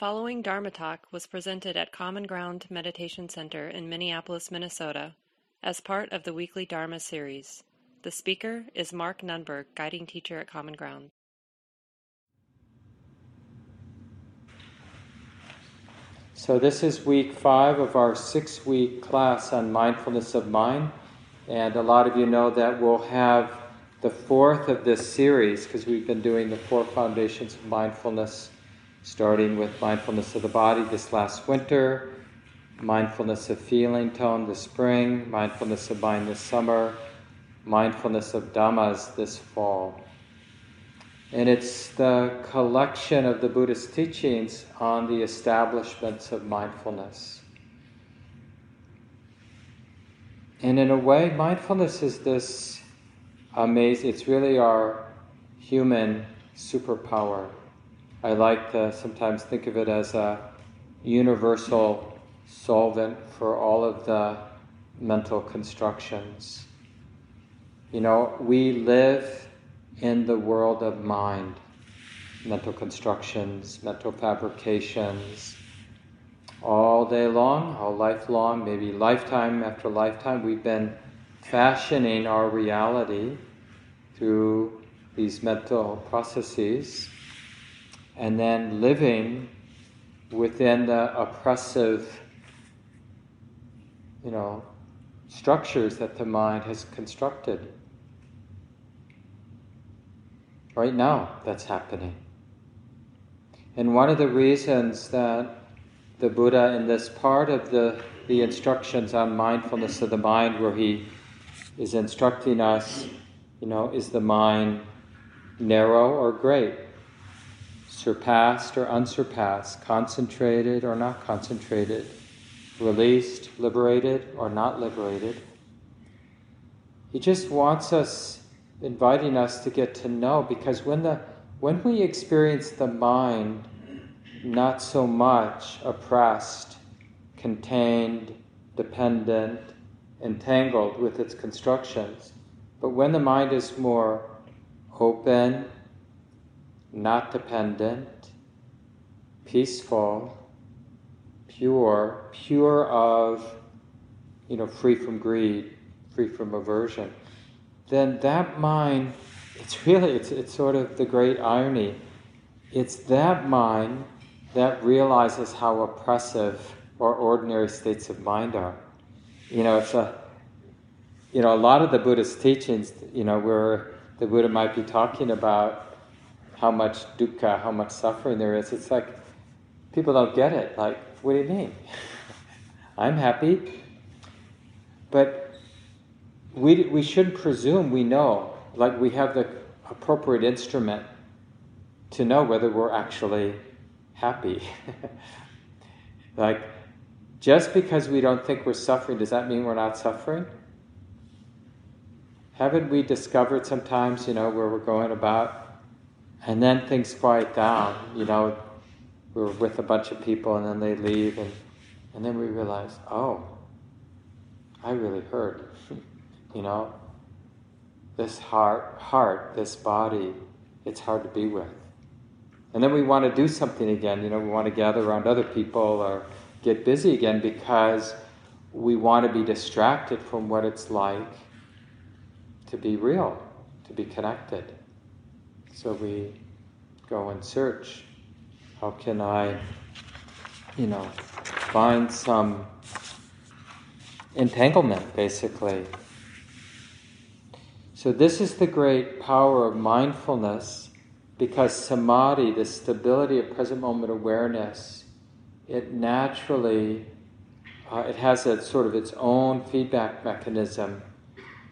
following Dharma talk was presented at Common Ground Meditation Center in Minneapolis, Minnesota, as part of the weekly Dharma series. The speaker is Mark Nunberg, guiding teacher at Common Ground. So, this is week five of our six week class on mindfulness of mind. And a lot of you know that we'll have the fourth of this series because we've been doing the four foundations of mindfulness, starting with mindfulness of the body this last winter, mindfulness of feeling tone this spring, mindfulness of mind this summer, mindfulness of Dhammas this fall. And it's the collection of the Buddhist teachings on the establishments of mindfulness. And in a way, mindfulness is this amazing, it's really our human superpower. I like to sometimes think of it as a universal solvent for all of the mental constructions. You know, we live in the world of mind, mental constructions, mental fabrications. All day long, all life long, maybe lifetime after lifetime, we've been fashioning our reality through these mental processes and then living within the oppressive, you know, structures that the mind has constructed. Right now, that's happening. And one of the reasons that the Buddha, in this part of the, the instructions on mindfulness of the mind, where he is instructing us, you know, is the mind narrow or great? Surpassed or unsurpassed? Concentrated or not concentrated? Released, liberated or not liberated? He just wants us inviting us to get to know because when the when we experience the mind not so much oppressed, contained, dependent, entangled with its constructions, but when the mind is more open, not dependent, peaceful, pure, pure of, you know, free from greed, free from aversion, then that mind, it's really, it's, it's sort of the great irony. It's that mind that realizes how oppressive our ordinary states of mind are. You know, it's a, you know, a lot of the Buddhist teachings, you know, where the Buddha might be talking about how much dukkha, how much suffering there is, it's like people don't get it. Like, what do you mean? I'm happy. But we, we should presume we know, like we have the appropriate instrument to know whether we're actually happy. like, just because we don't think we're suffering, does that mean we're not suffering? Haven't we discovered sometimes, you know, where we're going about, and then things quiet down, you know, we're with a bunch of people and then they leave, and, and then we realize, oh, I really hurt. You know, this heart, heart, this body, it's hard to be with. And then we want to do something again. You know, we want to gather around other people or get busy again because we want to be distracted from what it's like to be real, to be connected. So we go and search. How can I, you know, find some entanglement, basically, so, this is the great power of mindfulness because samadhi, the stability of present moment awareness, it naturally uh, it has a sort of its own feedback mechanism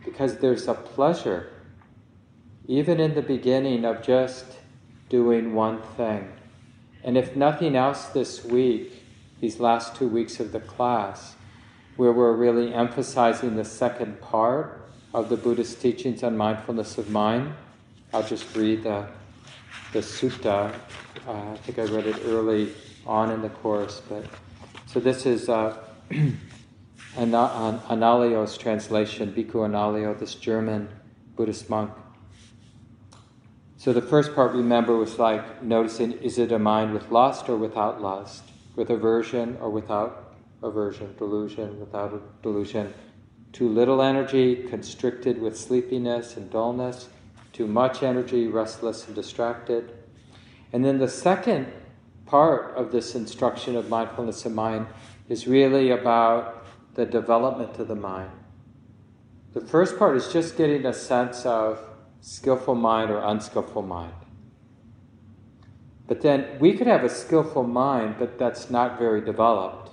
because there's a pleasure even in the beginning of just doing one thing. And if nothing else this week, these last two weeks of the class, where we're really emphasizing the second part of the Buddhist teachings on mindfulness of mind. I'll just read the, the sutta. Uh, I think I read it early on in the course, but so this is uh, Analayo's translation, Bhikkhu Analayo, this German Buddhist monk. So the first part, remember, was like noticing is it a mind with lust or without lust, with aversion or without aversion, delusion without delusion, too little energy, constricted with sleepiness and dullness, too much energy, restless and distracted. And then the second part of this instruction of mindfulness of mind is really about the development of the mind. The first part is just getting a sense of skillful mind or unskillful mind. But then we could have a skillful mind, but that's not very developed.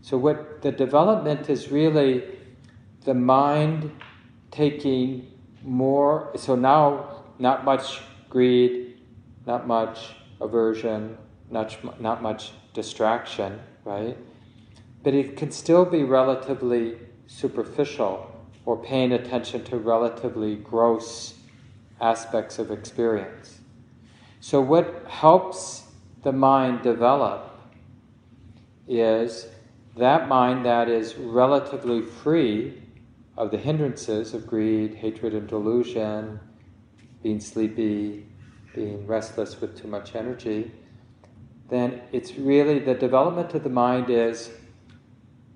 So, what the development is really the mind taking more, so now not much greed, not much aversion, not, not much distraction, right? But it can still be relatively superficial or paying attention to relatively gross aspects of experience. So, what helps the mind develop is that mind that is relatively free of the hindrances of greed, hatred, and delusion, being sleepy, being restless with too much energy, then it's really the development of the mind is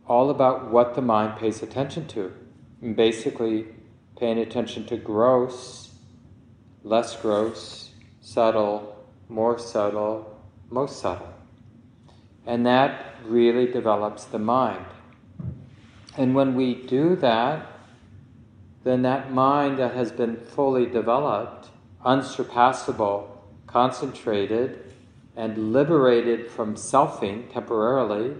all about what the mind pays attention to. And basically, paying attention to gross, less gross, subtle, more subtle, most subtle. And that really develops the mind. And when we do that, then that mind that has been fully developed, unsurpassable, concentrated, and liberated from selfing temporarily,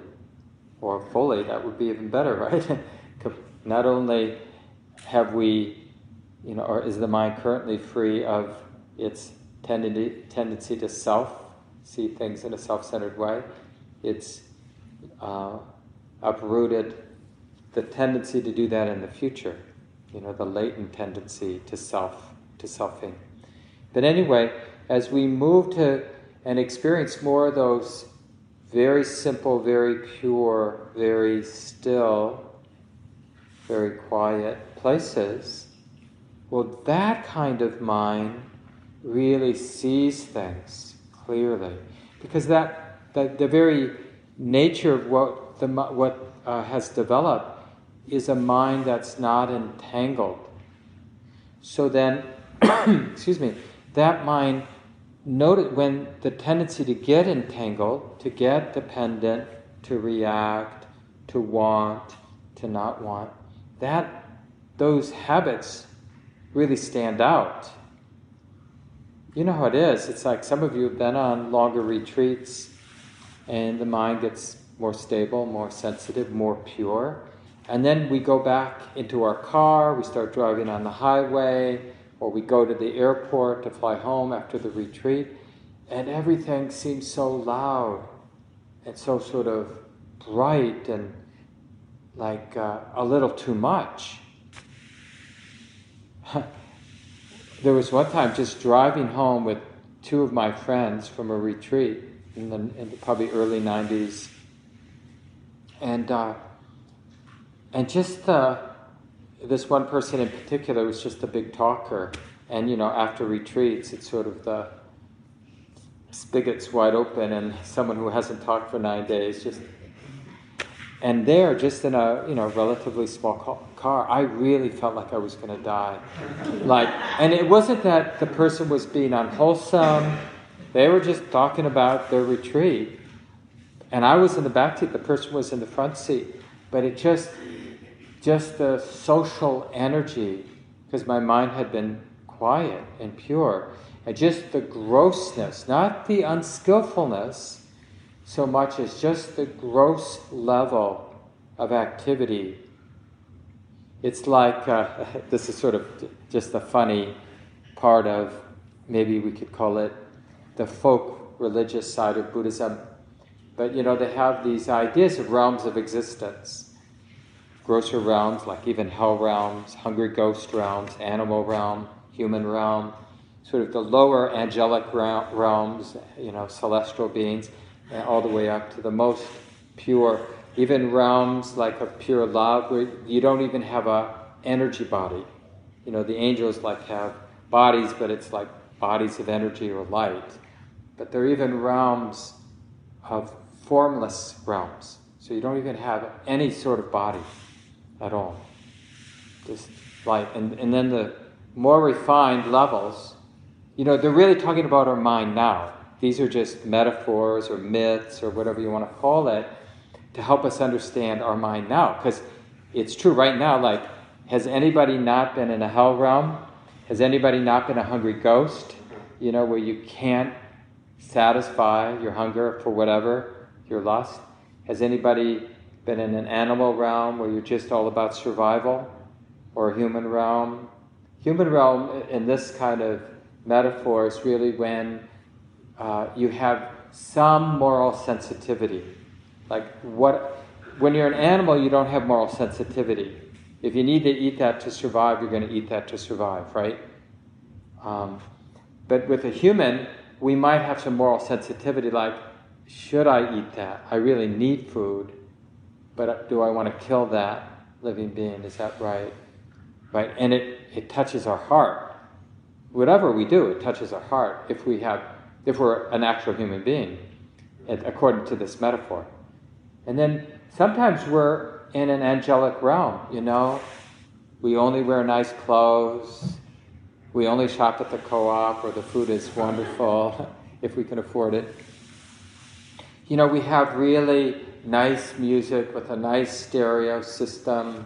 or fully, that would be even better, right? Not only have we, you know, or is the mind currently free of its tendency, tendency to self, see things in a self centered way, it's uh, uprooted the tendency to do that in the future, you know, the latent tendency to self, to selfing. But anyway, as we move to and experience more of those very simple, very pure, very still, very quiet places, well, that kind of mind really sees things clearly. Because that, that the very nature of what, the, what uh, has developed is a mind that's not entangled. So then, excuse me, that mind, noted when the tendency to get entangled, to get dependent, to react, to want, to not want, that those habits really stand out. You know how it is. It's like some of you have been on longer retreats and the mind gets more stable, more sensitive, more pure. And then we go back into our car, we start driving on the highway, or we go to the airport to fly home after the retreat, and everything seems so loud and so sort of bright and like uh, a little too much. There was one time just driving home with two of my friends from a retreat in the, in the probably early 90s, and uh, and just uh, this one person in particular was just a big talker. And you know, after retreats, it's sort of the spigots wide open, and someone who hasn't talked for nine days just. And there, just in a you know relatively small car, I really felt like I was going to die. Like, and it wasn't that the person was being unwholesome; they were just talking about their retreat. And I was in the back seat; the person was in the front seat. But it just just the social energy, because my mind had been quiet and pure, and just the grossness, not the unskillfulness so much as just the gross level of activity. It's like uh, this is sort of just the funny part of maybe we could call it the folk religious side of Buddhism. But you know, they have these ideas of realms of existence grosser realms, like even hell realms, hungry ghost realms, animal realm, human realm, sort of the lower angelic realms, you know, celestial beings, all the way up to the most pure, even realms like of pure love, where you don't even have a energy body. You know, the angels like have bodies, but it's like bodies of energy or light, but there are even realms of formless realms. So you don't even have any sort of body at all. Just light. And, and then the more refined levels, you know, they're really talking about our mind now. These are just metaphors or myths or whatever you want to call it to help us understand our mind now. Because it's true right now, like, has anybody not been in a hell realm? Has anybody not been a hungry ghost? You know, where you can't satisfy your hunger for whatever, your lust? Has anybody been in an animal realm where you're just all about survival? Or a human realm? Human realm, in this kind of metaphor, is really when uh, you have some moral sensitivity. Like what, when you're an animal, you don't have moral sensitivity. If you need to eat that to survive, you're going to eat that to survive, right? Um, but with a human, we might have some moral sensitivity like, should I eat that? I really need food, but do I want to kill that living being? Is that right? Right? And it, it touches our heart. Whatever we do, it touches our heart if we have if we're an actual human being, according to this metaphor. And then sometimes we're in an angelic realm, you know. We only wear nice clothes. We only shop at the co op where the food is wonderful, if we can afford it. You know, we have really nice music with a nice stereo system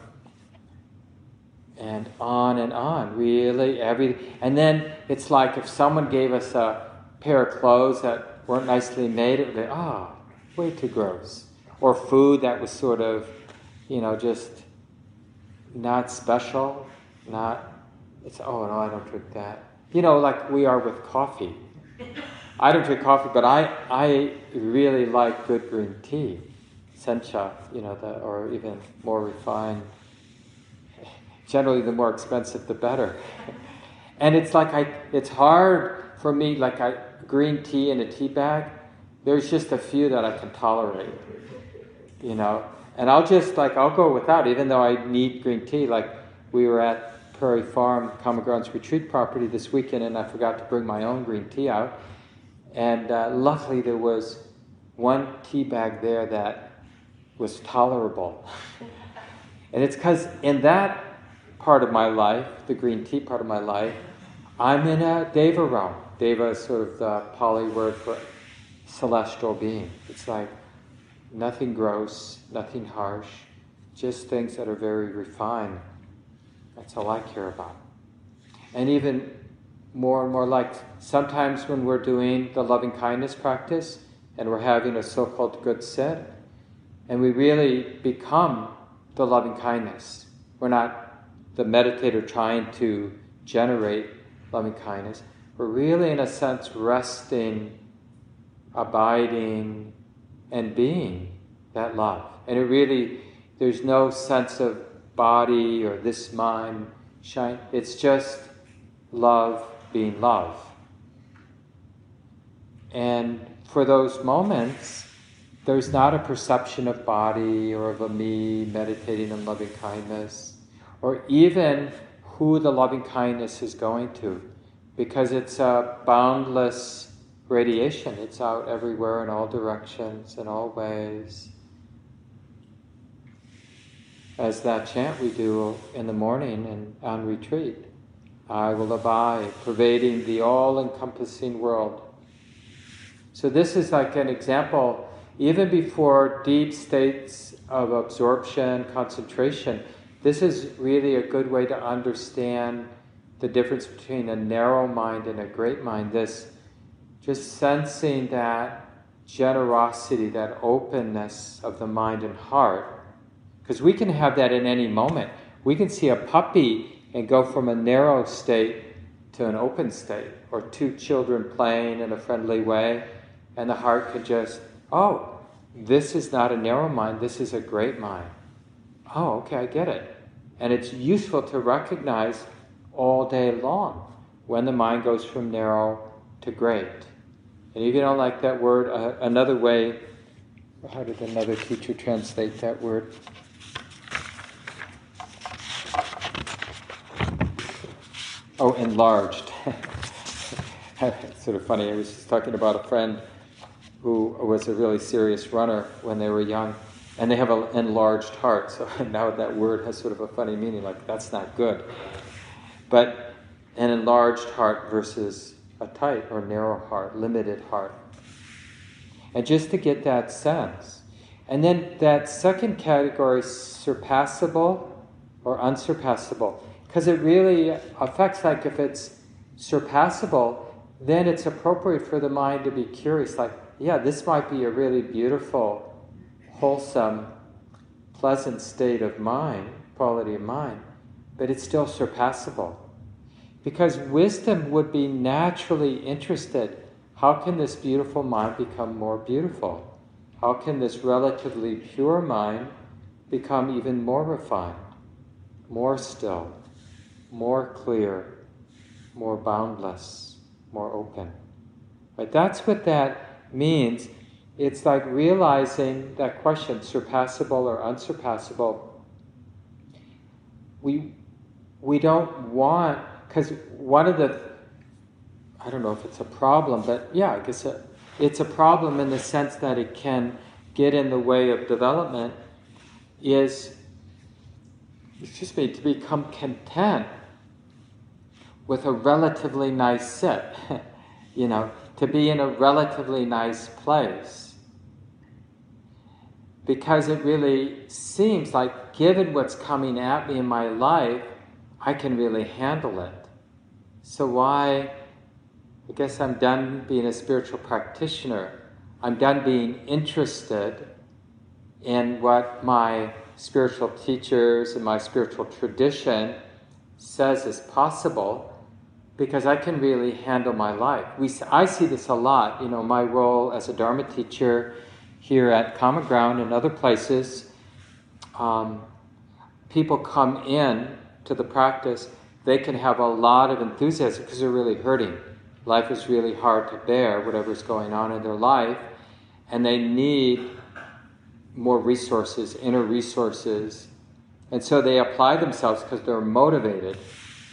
and on and on really every and then it's like if someone gave us a pair of clothes that weren't nicely made it would be ah oh, way too gross or food that was sort of you know just not special not it's oh no i don't drink that. You know like we are with coffee. I don't drink coffee but i i really like good green tea sencha you know the, or even more refined. Generally the more expensive the better. and it's like I, it's hard for me, like I, green tea in a tea bag, there's just a few that I can tolerate, you know. And I'll just like, I'll go without, even though I need green tea. Like we were at Prairie Farm, Common Grounds retreat property this weekend, and I forgot to bring my own green tea out. And uh, luckily there was one tea bag there that was tolerable. and it's because in that part of my life, the green tea part of my life, I'm in a deva realm. Deva is sort of the Pali word for celestial being. It's like nothing gross, nothing harsh, just things that are very refined. That's all I care about. And even more and more like sometimes when we're doing the loving kindness practice and we're having a so called good set, and we really become the loving kindness. We're not the meditator trying to generate loving kindness, we're really, in a sense, resting, abiding, and being that love. And it really, there's no sense of body or this mind shine. It's just love being love. And for those moments, there's not a perception of body or of a me meditating on loving kindness or even who the loving kindness is going to, because it's a boundless radiation. It's out everywhere in all directions, in all ways. As that chant we do in the morning and on retreat, I will abide, pervading the all encompassing world. So, this is like an example, even before deep states of absorption, concentration, this is really a good way to understand the difference between a narrow mind and a great mind. This just sensing that generosity, that openness of the mind and heart. Because we can have that in any moment. We can see a puppy and go from a narrow state to an open state, or two children playing in a friendly way, and the heart could just, oh, this is not a narrow mind, this is a great mind. Oh, okay, I get it. And it's useful to recognize all day long when the mind goes from narrow to great. And if you don't like that word, uh, another way, how did another teacher translate that word? Oh, enlarged. it's sort of funny. I was just talking about a friend who was a really serious runner when they were young, and they have an enlarged heart. So now that word has sort of a funny meaning, like that's not good. But an enlarged heart versus a tight or narrow heart, limited heart. And just to get that sense. And then that second category, surpassable or unsurpassable, because it really affects, like, if it's surpassable, then it's appropriate for the mind to be curious, like, yeah, this might be a really beautiful, wholesome, pleasant state of mind, quality of mind, but it's still surpassable. Because wisdom would be naturally interested how can this beautiful mind become more beautiful? How can this relatively pure mind become even more refined, more still, more clear, more boundless, more open? Right? That's what that means. It's like realizing that question, surpassable or unsurpassable. We, we don't want because one of the, I don't know if it's a problem, but yeah, I guess it, it's a problem in the sense that it can get in the way of development, is, excuse me, to become content with a relatively nice sit, you know, to be in a relatively nice place. Because it really seems like, given what's coming at me in my life, I can really handle it. So, why? I guess I'm done being a spiritual practitioner. I'm done being interested in what my spiritual teachers and my spiritual tradition says is possible because I can really handle my life. We, I see this a lot, you know, my role as a Dharma teacher here at Common Ground and other places. Um, people come in to the practice they can have a lot of enthusiasm because they're really hurting. Life is really hard to bear, whatever's going on in their life, and they need more resources, inner resources. And so they apply themselves because they're motivated,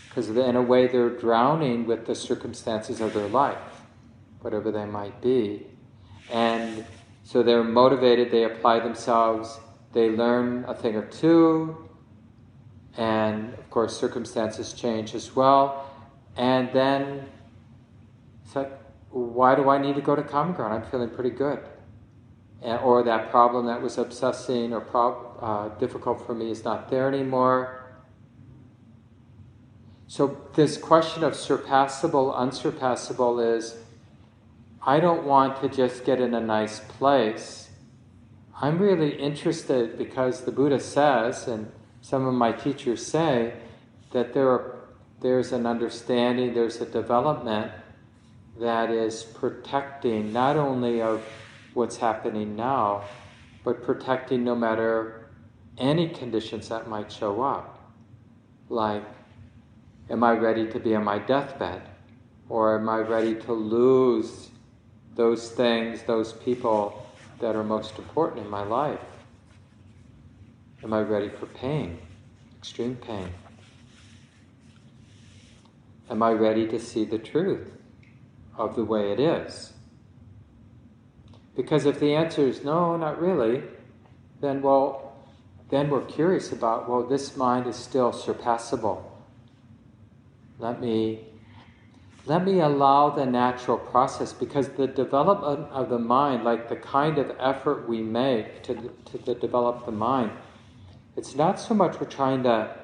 because in a way they're drowning with the circumstances of their life, whatever they might be. And so they're motivated, they apply themselves, they learn a thing or two, and of course circumstances change as well. And then it's like, why do I need to go to common ground? I'm feeling pretty good. And, or that problem that was obsessing or prob- uh, difficult for me is not there anymore. So this question of surpassable, unsurpassable is I don't want to just get in a nice place. I'm really interested because the Buddha says, and some of my teachers say that there are, there's an understanding, there's a development that is protecting not only of what's happening now, but protecting no matter any conditions that might show up. Like, am I ready to be on my deathbed? Or am I ready to lose those things, those people that are most important in my life? Am I ready for pain, extreme pain? Am I ready to see the truth of the way it is? Because if the answer is no, not really, then, well, then we're curious about, well, this mind is still surpassable. Let me let me allow the natural process because the development of the mind, like the kind of effort we make to, to, to develop the mind, it's not so much we're trying to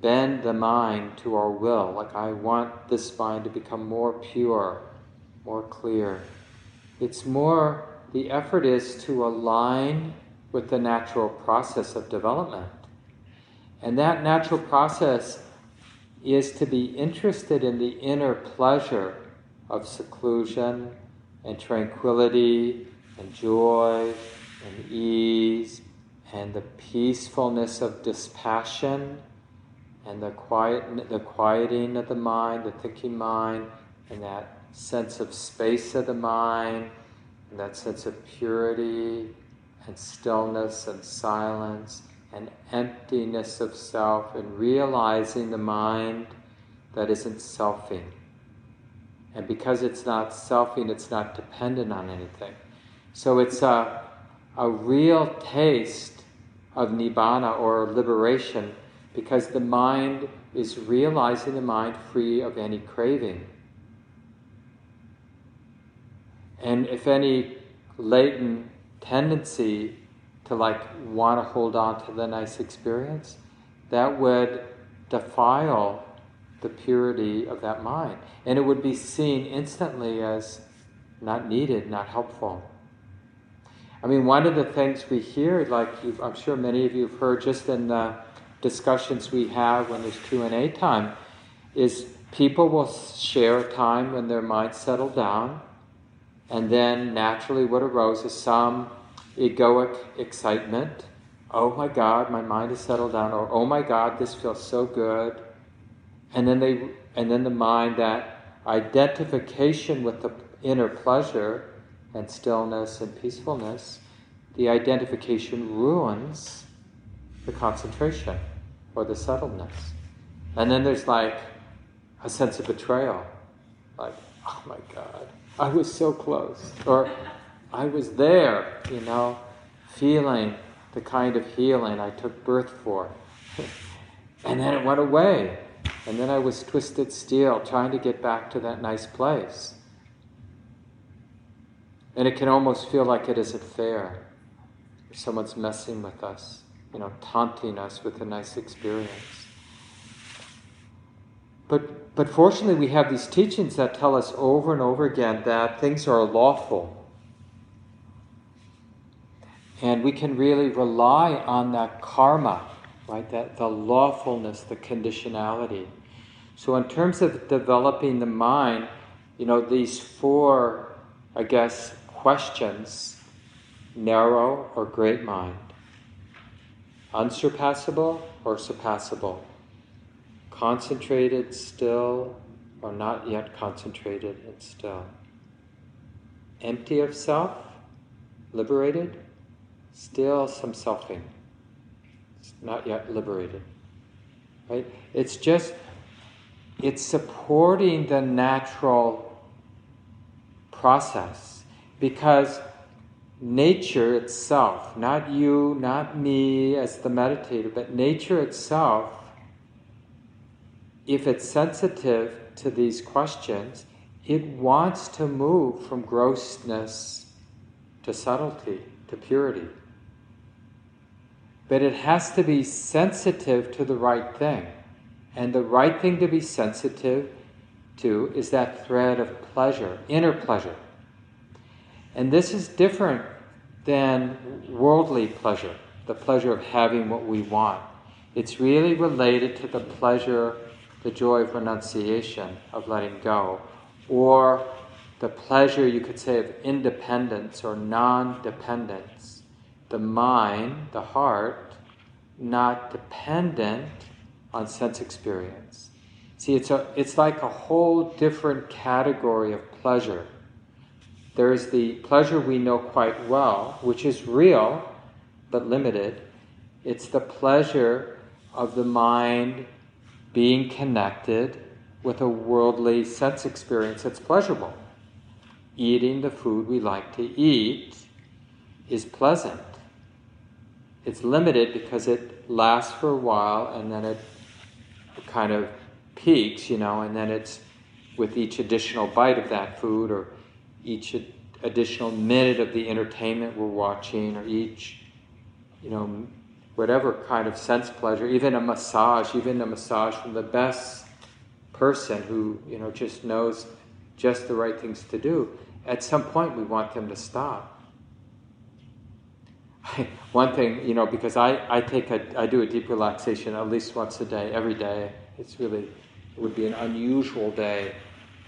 bend the mind to our will, like I want this mind to become more pure, more clear. It's more, the effort is to align with the natural process of development. And that natural process is to be interested in the inner pleasure of seclusion and tranquility and joy and ease and the peacefulness of dispassion and the quiet the quieting of the mind, the thinking mind, and that sense of space of the mind, and that sense of purity and stillness and silence and emptiness of self and realizing the mind that isn't selfing. And because it's not selfing, it's not dependent on anything. So it's a, a real taste of nibbana or liberation because the mind is realizing the mind free of any craving. And if any latent tendency to like want to hold on to the nice experience, that would defile the purity of that mind. And it would be seen instantly as not needed, not helpful. I mean, one of the things we hear, like I'm sure many of you have heard just in the discussions we have when there's Q&A time, is people will share a time when their mind settled down, and then naturally what arose is some egoic excitement. Oh my God, my mind has settled down, or oh my God, this feels so good. And then they and then the mind that identification with the inner pleasure and stillness and peacefulness, the identification ruins the concentration or the settledness. And then there's like a sense of betrayal. Like, oh my God, I was so close. Or I was there, you know, feeling the kind of healing I took birth for. and then it went away. And then I was twisted steel trying to get back to that nice place. And it can almost feel like it isn't fair. Someone's messing with us, you know, taunting us with a nice experience. But, but fortunately, we have these teachings that tell us over and over again that things are lawful. And we can really rely on that karma, right? That the lawfulness, the conditionality. So, in terms of developing the mind, you know, these four, I guess, questions narrow or great mind, unsurpassable or surpassable, concentrated, still, or not yet concentrated and still, empty of self, liberated, still some selfing, it's not yet liberated. Right? It's just, it's supporting the natural process because nature itself, not you, not me as the meditator, but nature itself, if it's sensitive to these questions, it wants to move from grossness to subtlety, to purity. But it has to be sensitive to the right thing. And the right thing to be sensitive to is that thread of pleasure, inner pleasure. And this is different than worldly pleasure, the pleasure of having what we want. It's really related to the pleasure, the joy of renunciation, of letting go, or the pleasure, you could say, of independence or non dependence. The mind, the heart, not dependent on sense experience. See, it's, a, it's like a whole different category of pleasure there is the pleasure we know quite well, which is real but limited. It's the pleasure of the mind being connected with a worldly sense experience that's pleasurable. Eating the food we like to eat is pleasant. It's limited because it lasts for a while and then it kind of peaks, you know, and then it's with each additional bite of that food or each additional minute of the entertainment we're watching, or each, you know, whatever kind of sense pleasure, even a massage, even a massage from the best person who, you know, just knows just the right things to do, at some point we want them to stop. One thing, you know, because I, I take a, I do a deep relaxation at least once a day, every day. It's really, it would be an unusual day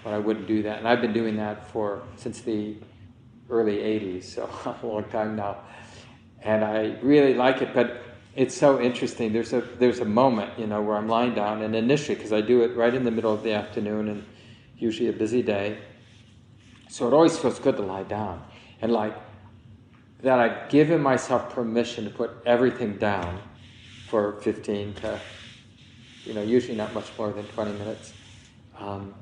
but I wouldn't do that. And I've been doing that for since the early 80s, so a long time now. And I really like it, but it's so interesting. There's a there's a moment, you know, where I'm lying down, and initially, because I do it right in the middle of the afternoon, and usually a busy day, so it always feels good to lie down, and like that, I've given myself permission to put everything down for 15 to, you know, usually not much more than 20 minutes. Um,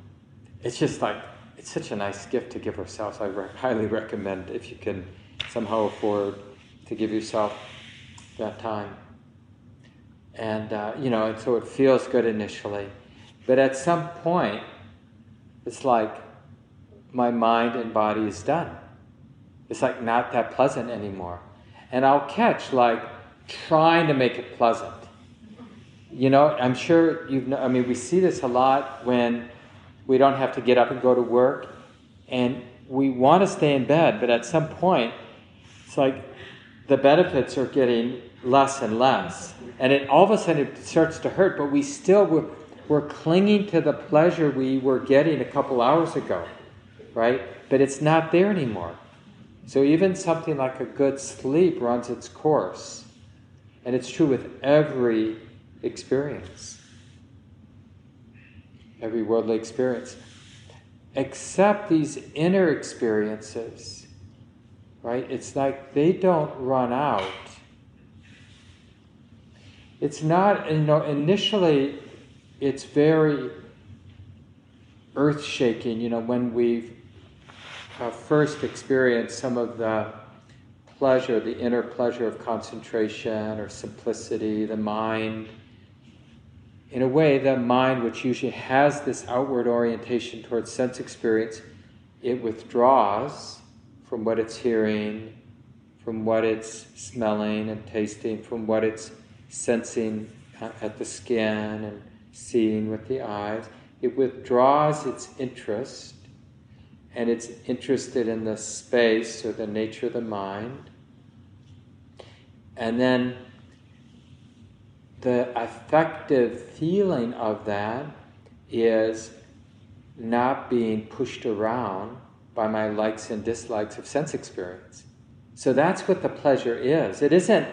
it's just like it's such a nice gift to give ourselves. I re- highly recommend if you can somehow afford to give yourself that time. And, uh, you know, and so it feels good initially. But at some point, it's like my mind and body is done. It's like not that pleasant anymore. And I'll catch like trying to make it pleasant. You know, I'm sure you've, I mean, we see this a lot when we don't have to get up and go to work and we want to stay in bed, but at some point, it's like the benefits are getting less and less. And it all of a sudden it starts to hurt, but we still, we're, we're clinging to the pleasure we were getting a couple hours ago, right? But it's not there anymore. So even something like a good sleep runs its course. And it's true with every experience, every worldly experience, except these inner experiences, right? It's like they don't run out. It's not, you know, initially it's very earth shaking, you know, when we've uh, first experienced some of the pleasure, the inner pleasure of concentration or simplicity, the mind. In a way, the mind, which usually has this outward orientation towards sense experience, it withdraws from what it's hearing, from what it's smelling and tasting, from what it's sensing at the skin and seeing with the eyes. It withdraws its interest and it's interested in the space or the nature of the mind. And then the effective feeling of that is not being pushed around by my likes and dislikes of sense experience. So that's what the pleasure is. It isn't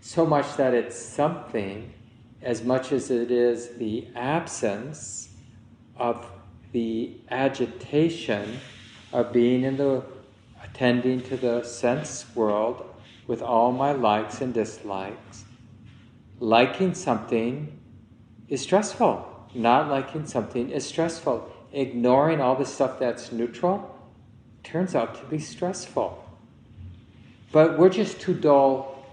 so much that it's something, as much as it is the absence of the agitation of being in the attending to the sense world with all my likes and dislikes. Liking something is stressful. Not liking something is stressful. Ignoring all the stuff that's neutral turns out to be stressful. But we're just too dull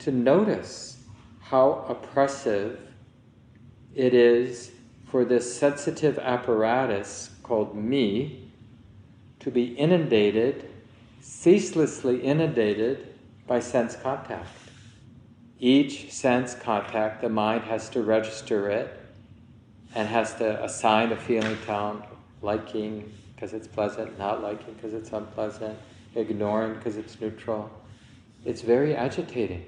to notice how oppressive it is for this sensitive apparatus called me to be inundated, ceaselessly inundated by sense contact. Each sense contact, the mind has to register it and has to assign a feeling tone, liking because it's pleasant, not liking because it's unpleasant, ignoring because it's neutral. It's very agitating.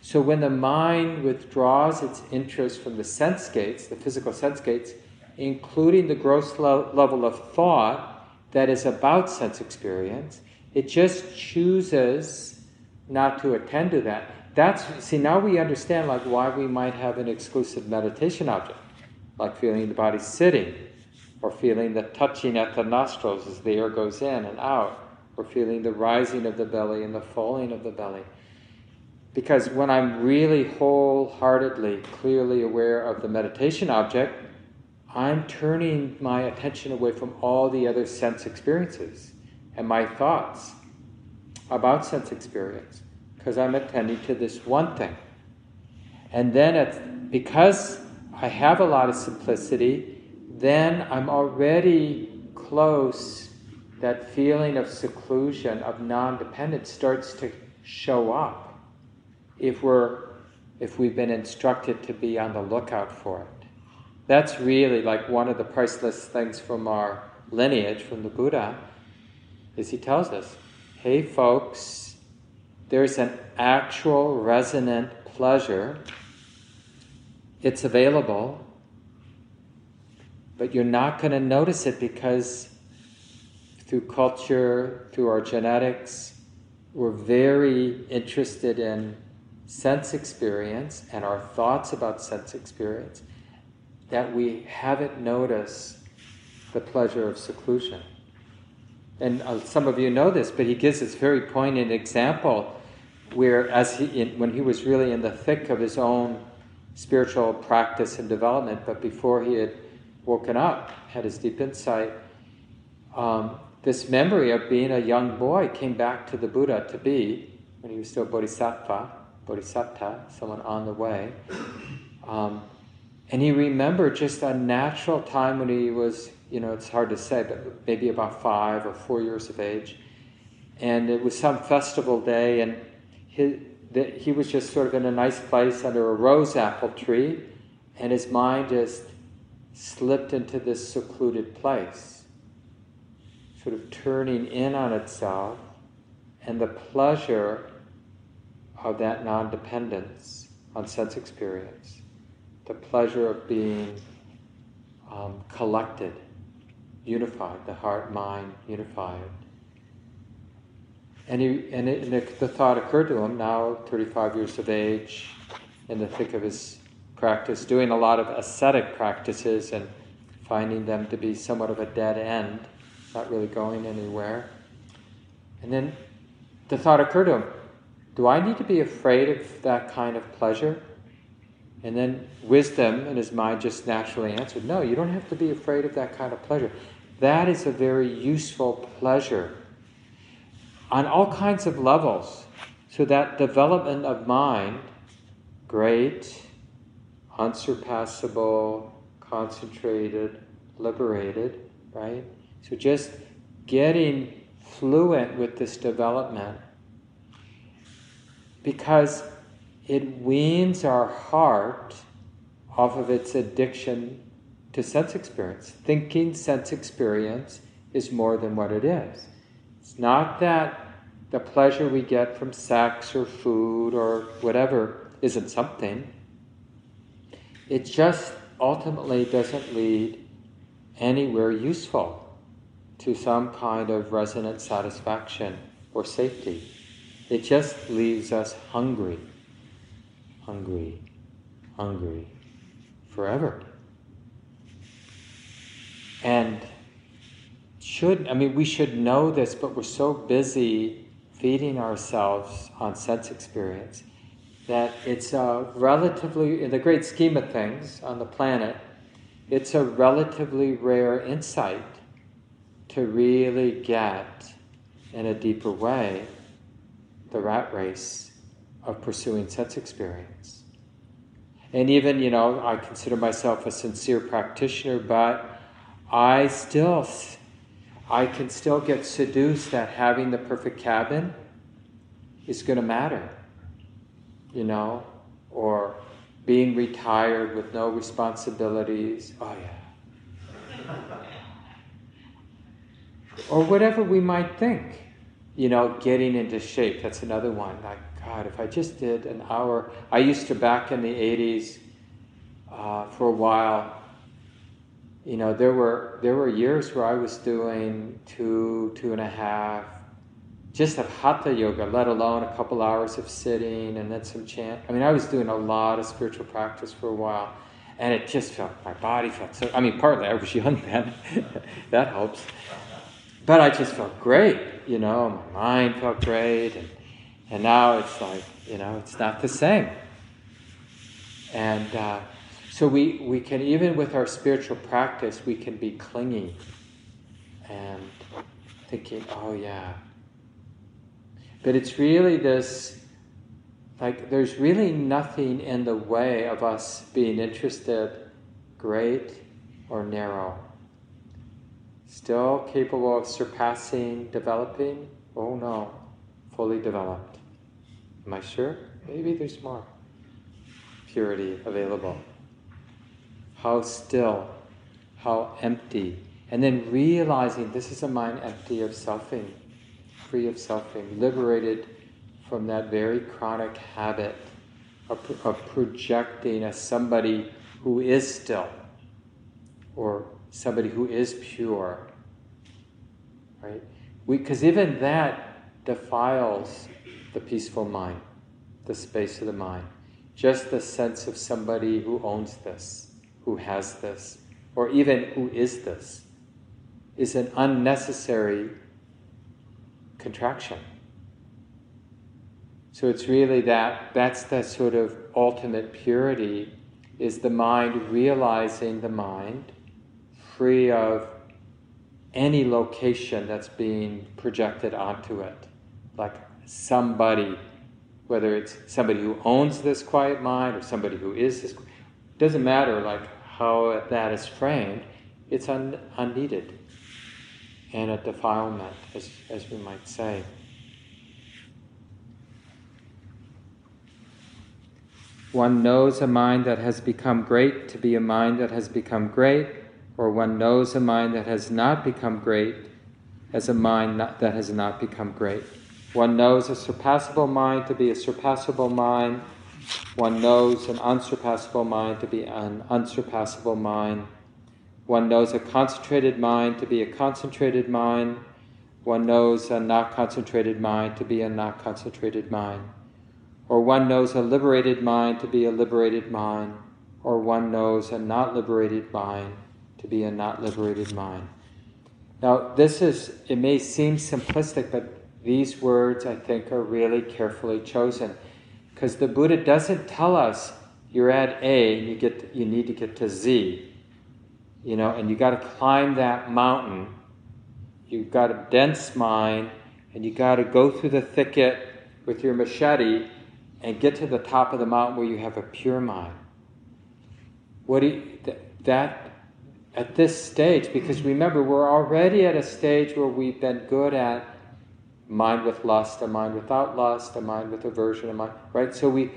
So when the mind withdraws its interest from the sense gates, the physical sense gates, including the gross lo- level of thought that is about sense experience, it just chooses not to attend to that. That's see now we understand like why we might have an exclusive meditation object, like feeling the body sitting, or feeling the touching at the nostrils as the air goes in and out, or feeling the rising of the belly and the falling of the belly. Because when I'm really wholeheartedly, clearly aware of the meditation object, I'm turning my attention away from all the other sense experiences and my thoughts about sense experience because I'm attending to this one thing. And then, because I have a lot of simplicity, then I'm already close. That feeling of seclusion, of non dependence starts to show up if we're if we've been instructed to be on the lookout for it. That's really like one of the priceless things from our lineage, from the Buddha, is he tells us, hey folks, there's an actual resonant pleasure. It's available, but you're not going to notice it because through culture, through our genetics, we're very interested in sense experience and our thoughts about sense experience that we haven't noticed the pleasure of seclusion. And uh, some of you know this, but he gives this very poignant example where, as he, in, when he was really in the thick of his own spiritual practice and development, but before he had woken up, had his deep insight, um, this memory of being a young boy came back to the Buddha to be, when he was still Bodhisattva, Bodhisatta, someone on the way. Um, and he remembered just a natural time when he was, you know, it's hard to say, but maybe about five or four years of age. And it was some festival day, and the, he was just sort of in a nice place under a rose apple tree, and his mind just slipped into this secluded place, sort of turning in on itself, and the pleasure of that non dependence on sense experience, the pleasure of being um, collected, unified, the heart mind unified. And, he, and, it, and it, the thought occurred to him, now 35 years of age, in the thick of his practice, doing a lot of ascetic practices and finding them to be somewhat of a dead end, not really going anywhere. And then the thought occurred to him do I need to be afraid of that kind of pleasure? And then wisdom in his mind just naturally answered no, you don't have to be afraid of that kind of pleasure. That is a very useful pleasure on all kinds of levels. So that development of mind, great, unsurpassable, concentrated, liberated, right? So just getting fluent with this development because it weans our heart off of its addiction to sense experience. Thinking sense experience is more than what it is. It's not that the pleasure we get from sex or food or whatever isn't something. It just ultimately doesn't lead anywhere useful to some kind of resonant satisfaction or safety. It just leaves us hungry, hungry, hungry forever. And should, I mean, we should know this, but we're so busy feeding ourselves on sense experience that it's a relatively, in the great scheme of things on the planet, it's a relatively rare insight to really get in a deeper way the rat race of pursuing sense experience. And even, you know, I consider myself a sincere practitioner, but I still, I can still get seduced that having the perfect cabin is going to matter, you know, or being retired with no responsibilities. Oh, yeah. or whatever we might think you know, getting into shape. That's another one. Like, God, if I just did an hour. I used to, back in the 80s, uh, for a while, you know, there were, there were years where I was doing two, two and a half, just of hatha yoga, let alone a couple hours of sitting and then some chant. I mean, I was doing a lot of spiritual practice for a while. And it just felt, my body felt so, I mean, partly I was young then, that helps. But I just felt great, you know, my mind felt great, and, and now it's like, you know, it's not the same. And uh, so we, we can, even with our spiritual practice, we can be clingy and thinking, oh yeah. But it's really this, like, there's really nothing in the way of us being interested, great or narrow Still capable of surpassing, developing? Oh no, fully developed. Am I sure? Maybe there's more purity available. How still, how empty. And then realizing this is a mind empty of selfing, free of selfing, liberated from that very chronic habit of, of projecting as somebody who is still or somebody who is pure, right? Because even that defiles the peaceful mind, the space of the mind. Just the sense of somebody who owns this, who has this, or even who is this, is an unnecessary contraction. So it's really that, that's the sort of ultimate purity, is the mind realizing the mind free of any location that's being projected onto it. Like somebody, whether it's somebody who owns this quiet mind or somebody who is this, doesn't matter like how that is framed, it's un, unneeded and a defilement, as, as we might say. One knows a mind that has become great to be a mind that has become great, or one knows a mind that has not become great as a mind not, that has not become great. One knows a surpassable mind to be a surpassable mind. One knows an unsurpassable mind to be an unsurpassable mind. One knows a concentrated mind to be a concentrated mind. One knows a not concentrated mind to be a not concentrated mind. Or one knows a liberated mind to be a liberated mind. Or one knows a not liberated mind to be a not liberated mind. Now, this is, it may seem simplistic, but these words, I think, are really carefully chosen. Because the Buddha doesn't tell us you're at A and you, get, you need to get to Z you know, and you got to climb that mountain. You've got a dense mind, and you got to go through the thicket with your machete and get to the top of the mountain where you have a pure mind. What do you, that at this stage, because remember, we're already at a stage where we've been good at mind with lust, a mind without lust, a mind with aversion, a mind, right? So we,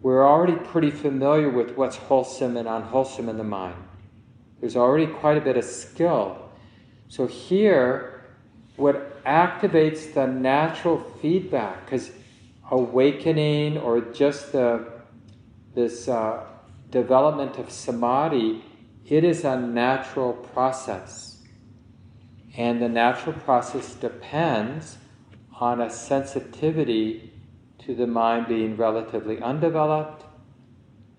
we're already pretty familiar with what's wholesome and unwholesome in the mind. There's already quite a bit of skill. So here, what activates the natural feedback, because awakening or just the this uh, development of samadhi, it is a natural process. And the natural process depends on a sensitivity to the mind being relatively undeveloped,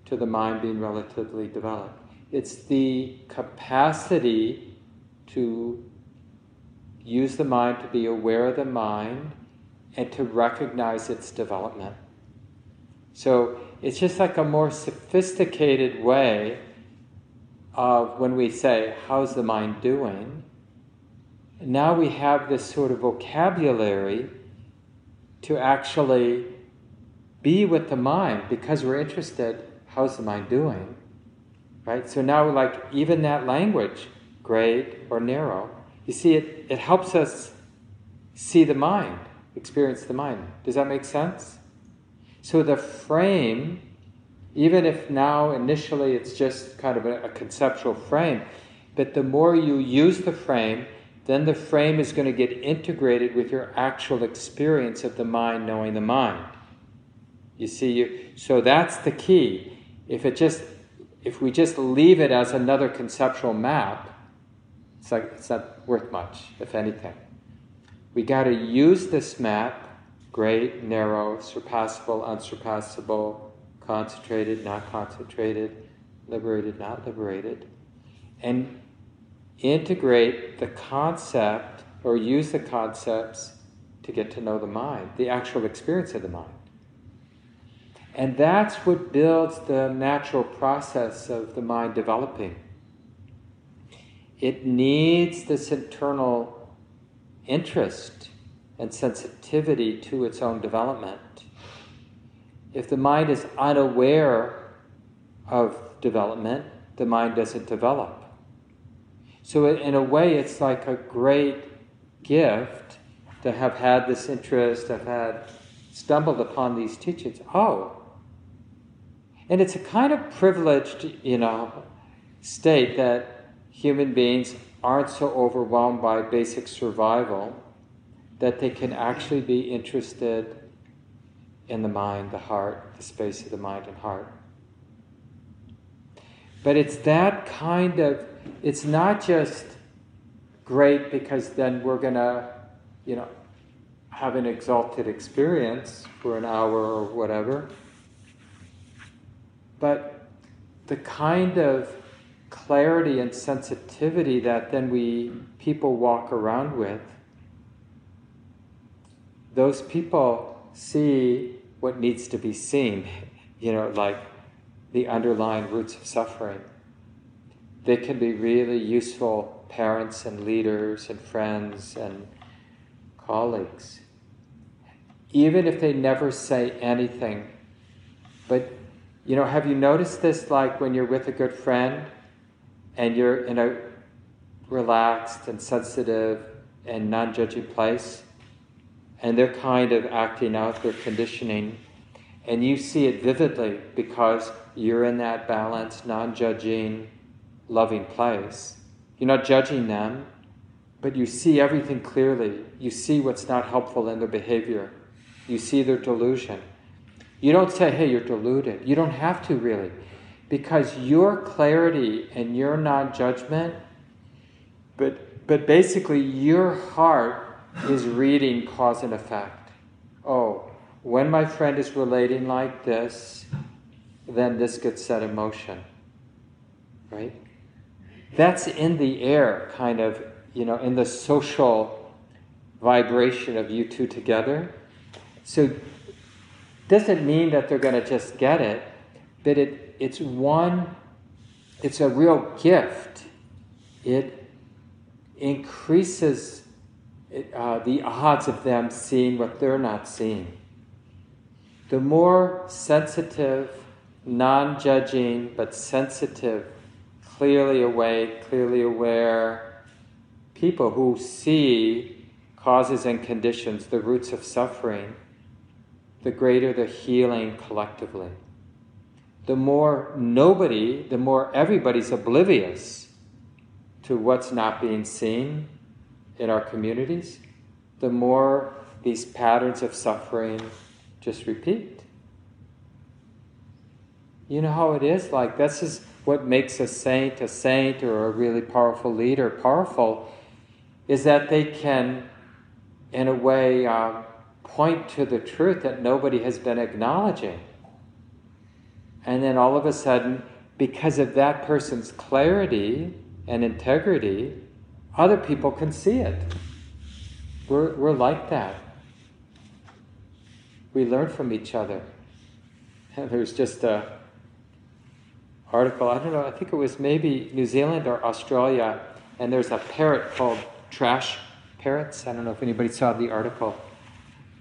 to the mind being relatively developed. It's the capacity to use the mind to be aware of the mind and to recognize its development. So it's just like a more sophisticated way of when we say, How's the mind doing? Now we have this sort of vocabulary to actually be with the mind because we're interested, how's the mind doing? Right? So now, like, even that language, great or narrow, you see, it, it helps us see the mind, experience the mind. Does that make sense? So the frame, even if now initially it's just kind of a, a conceptual frame, but the more you use the frame, then the frame is going to get integrated with your actual experience of the mind knowing the mind. You see, you, so that's the key. If it just if we just leave it as another conceptual map, it's like it's not worth much, if anything. We got to use this map great, narrow, surpassable, unsurpassable, concentrated, not concentrated, liberated, not liberated, and integrate the concept or use the concepts to get to know the mind, the actual experience of the mind. And that's what builds the natural process of the mind developing. It needs this internal interest and sensitivity to its own development. If the mind is unaware of development, the mind doesn't develop. So, in a way, it's like a great gift to have had this interest, to have had stumbled upon these teachings. Oh, and it's a kind of privileged, you know, state that human beings aren't so overwhelmed by basic survival that they can actually be interested in the mind, the heart, the space of the mind and heart. But it's that kind of, it's not just great because then we're going to, you know, have an exalted experience for an hour or whatever. But the kind of clarity and sensitivity that then we people walk around with those people see what needs to be seen you know like the underlying roots of suffering they can be really useful parents and leaders and friends and colleagues. Even if they never say anything. But, you know, have you noticed this like when you're with a good friend and you're in a relaxed and sensitive and non judging place, and they're kind of acting out their conditioning, and you see it vividly because you're in that balanced, non judging, loving place. You're not judging them, but you see everything clearly. You see what's not helpful in their behavior. You see their delusion. You don't say, hey, you're deluded. You don't have to really. Because your clarity and your non judgment, but, but basically your heart is reading cause and effect. Oh, when my friend is relating like this, then this gets set in motion. Right? That's in the air, kind of, you know, in the social vibration of you two together. So, doesn't mean that they're going to just get it, but it, it's one, it's a real gift. It increases uh, the odds of them seeing what they're not seeing. The more sensitive, non judging, but sensitive clearly awake, clearly aware people who see causes and conditions, the roots of suffering, the greater the healing collectively. The more nobody, the more everybody's oblivious to what's not being seen in our communities, the more these patterns of suffering just repeat. You know how it is? Like, this is what makes a saint a saint or a really powerful leader powerful is that they can, in a way, uh, point to the truth that nobody has been acknowledging. And then all of a sudden, because of that person's clarity and integrity, other people can see it. We're, we're like that. We learn from each other. And there's just a article. I don't know. I think it was maybe New Zealand or Australia, and there's a parrot called Trash Parrots. I don't know if anybody saw the article,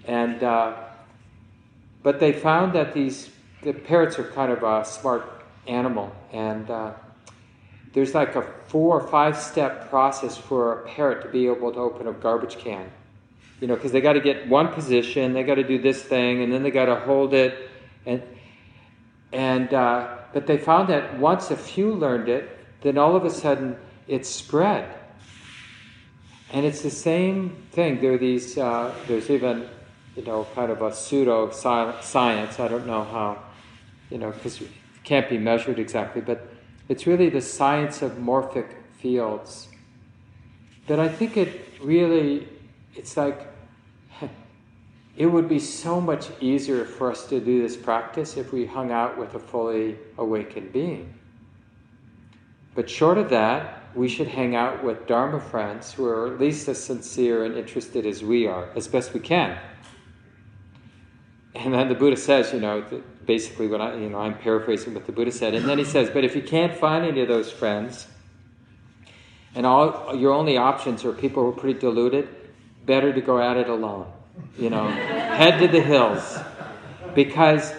and uh, but they found that these the parrots are kind of a smart animal, and uh, there's like a four or five step process for a parrot to be able to open a garbage can. You know, because they got to get one position, they got to do this thing, and then they got to hold it, and and uh, but they found that once a few learned it, then all of a sudden it spread. And it's the same thing. There are these, uh, there's even, you know, kind of a pseudo science. I don't know how, you know, because it can't be measured exactly, but it's really the science of morphic fields. But I think it really, it's like it would be so much easier for us to do this practice if we hung out with a fully awakened being. But short of that, we should hang out with Dharma friends who are at least as sincere and interested as we are, as best we can. And then the Buddha says, you know, basically what I, you know, I'm paraphrasing what the Buddha said. And then he says, but if you can't find any of those friends, and all your only options are people who are pretty deluded, better to go at it alone you know, head to the hills. Because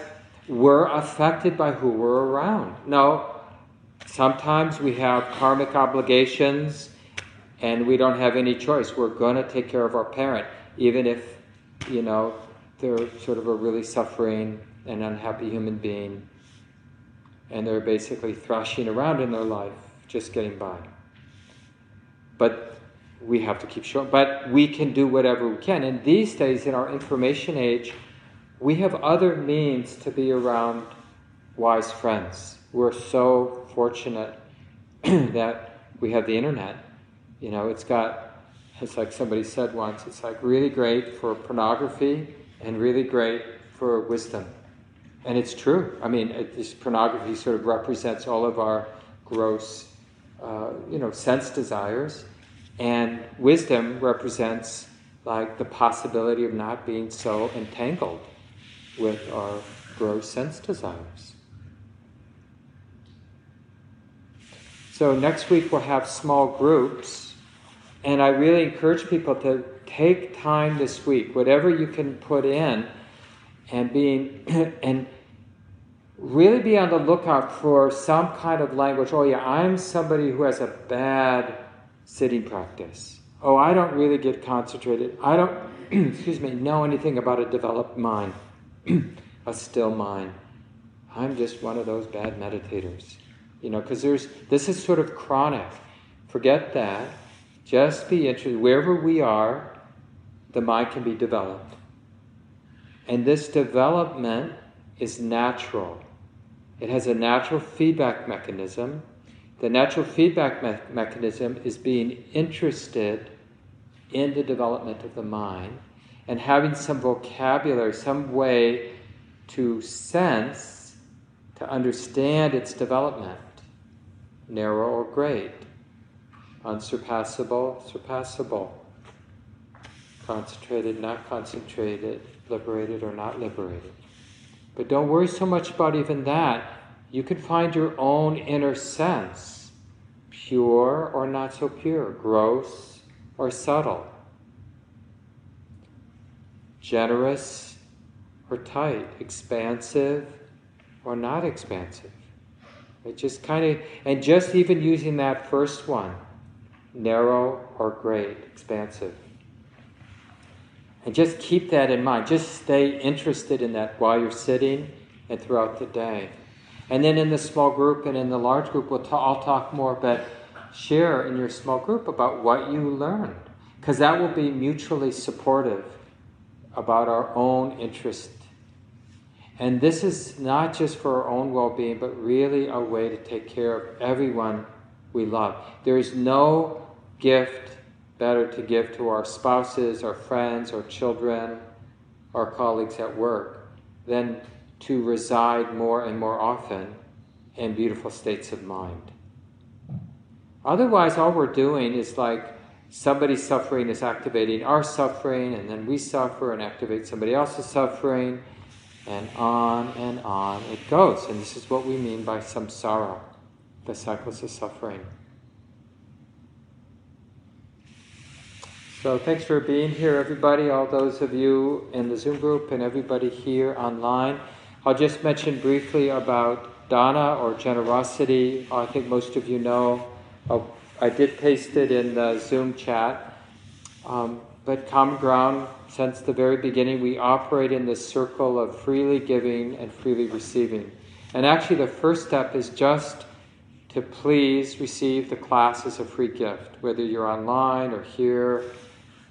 we're affected by who we're around. Now, sometimes we have karmic obligations and we don't have any choice. We're going to take care of our parent, even if, you know, they're sort of a really suffering and unhappy human being and they're basically thrashing around in their life, just getting by. But we have to keep showing. But we can do whatever we can. And these days, in our information age, we have other means to be around wise friends. We're so fortunate that we have the internet. You know, it's got, it's like somebody said once, it's like really great for pornography and really great for wisdom. And it's true. I mean, it, this pornography sort of represents all of our gross, uh, you know, sense desires. And wisdom represents like the possibility of not being so entangled with our gross sense desires. So next week we'll have small groups, and I really encourage people to take time this week, whatever you can put in, and being and really be on the lookout for some kind of language. Oh yeah, I'm somebody who has a bad sitting practice. Oh, I don't really get concentrated. I don't, excuse me, know anything about a developed mind, a still mind. I'm just one of those bad meditators. You know, because there's this is sort of chronic. Forget that. Just be interested. Wherever we are, the mind can be developed. And this development is natural. It has a natural feedback mechanism. The natural feedback me- mechanism is being interested in the development of the mind and having some vocabulary, some way to sense, to understand its development, narrow or great, unsurpassable, surpassable, concentrated, not concentrated, liberated or not liberated. But don't worry so much about even that. You can find your own inner sense, pure or not so pure, gross or subtle, generous or tight, expansive or not expansive. It just kind of, and just even using that first one, narrow or great, expansive. And just keep that in mind. Just stay interested in that while you're sitting and throughout the day. And then in the small group and in the large group, we'll ta- I'll talk more, but share in your small group about what you learned. Because that will be mutually supportive about our own interest. And this is not just for our own well being, but really a way to take care of everyone we love. There is no gift better to give to our spouses, our friends, our children, our colleagues at work than to reside more and more often in beautiful states of mind. Otherwise, all we're doing is like somebody's suffering is activating our suffering, and then we suffer and activate somebody else's suffering, and on and on it goes. And this is what we mean by samsara, the cycles of suffering. So thanks for being here, everybody, all those of you in the Zoom group and everybody here online. I'll just mention briefly about dana or generosity. I think most of you know. Oh, I did paste it in the Zoom chat. Um, but Common Ground, since the very beginning, we operate in this circle of freely giving and freely receiving. And actually, the first step is just to please receive the class as a free gift, whether you're online or here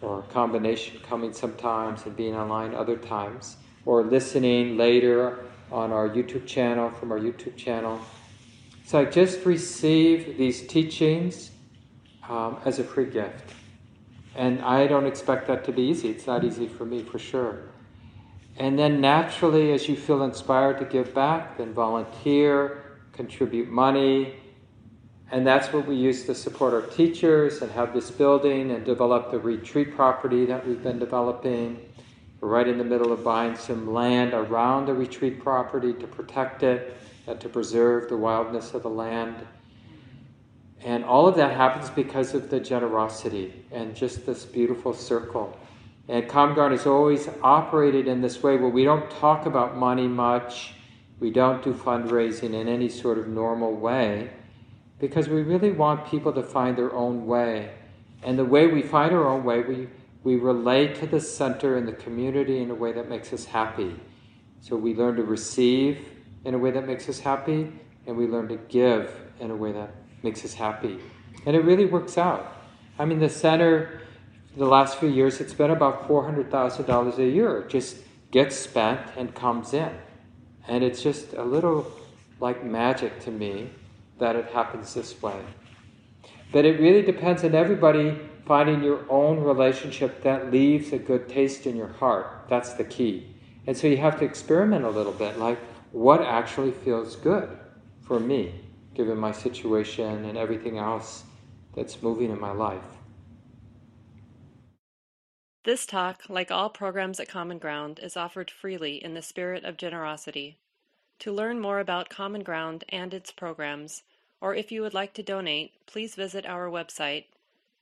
or a combination coming sometimes and being online other times, or listening later on our YouTube channel from our YouTube channel. So I just receive these teachings um, as a free gift. And I don't expect that to be easy. It's not easy for me, for sure. And then naturally, as you feel inspired to give back, then volunteer, contribute money, and that's what we use to support our teachers and have this building and develop the retreat property that we've been developing. We're right in the middle of buying some land around the retreat property to protect it and to preserve the wildness of the land. And all of that happens because of the generosity and just this beautiful circle. And Ground has always operated in this way where we don't talk about money much, we don't do fundraising in any sort of normal way because we really want people to find their own way. And the way we find our own way, we, we relate to the center and the community in a way that makes us happy. So we learn to receive in a way that makes us happy, and we learn to give in a way that makes us happy. And it really works out. I mean, the center, the last few years, it's been about $400,000 a year. It just gets spent and comes in. And it's just a little like magic to me that it happens this way. But it really depends on everybody finding your own relationship that leaves a good taste in your heart. That's the key. And so you have to experiment a little bit like, what actually feels good for me, given my situation and everything else that's moving in my life? This talk, like all programs at Common Ground, is offered freely in the spirit of generosity. To learn more about Common Ground and its programs, or if you would like to donate, please visit our website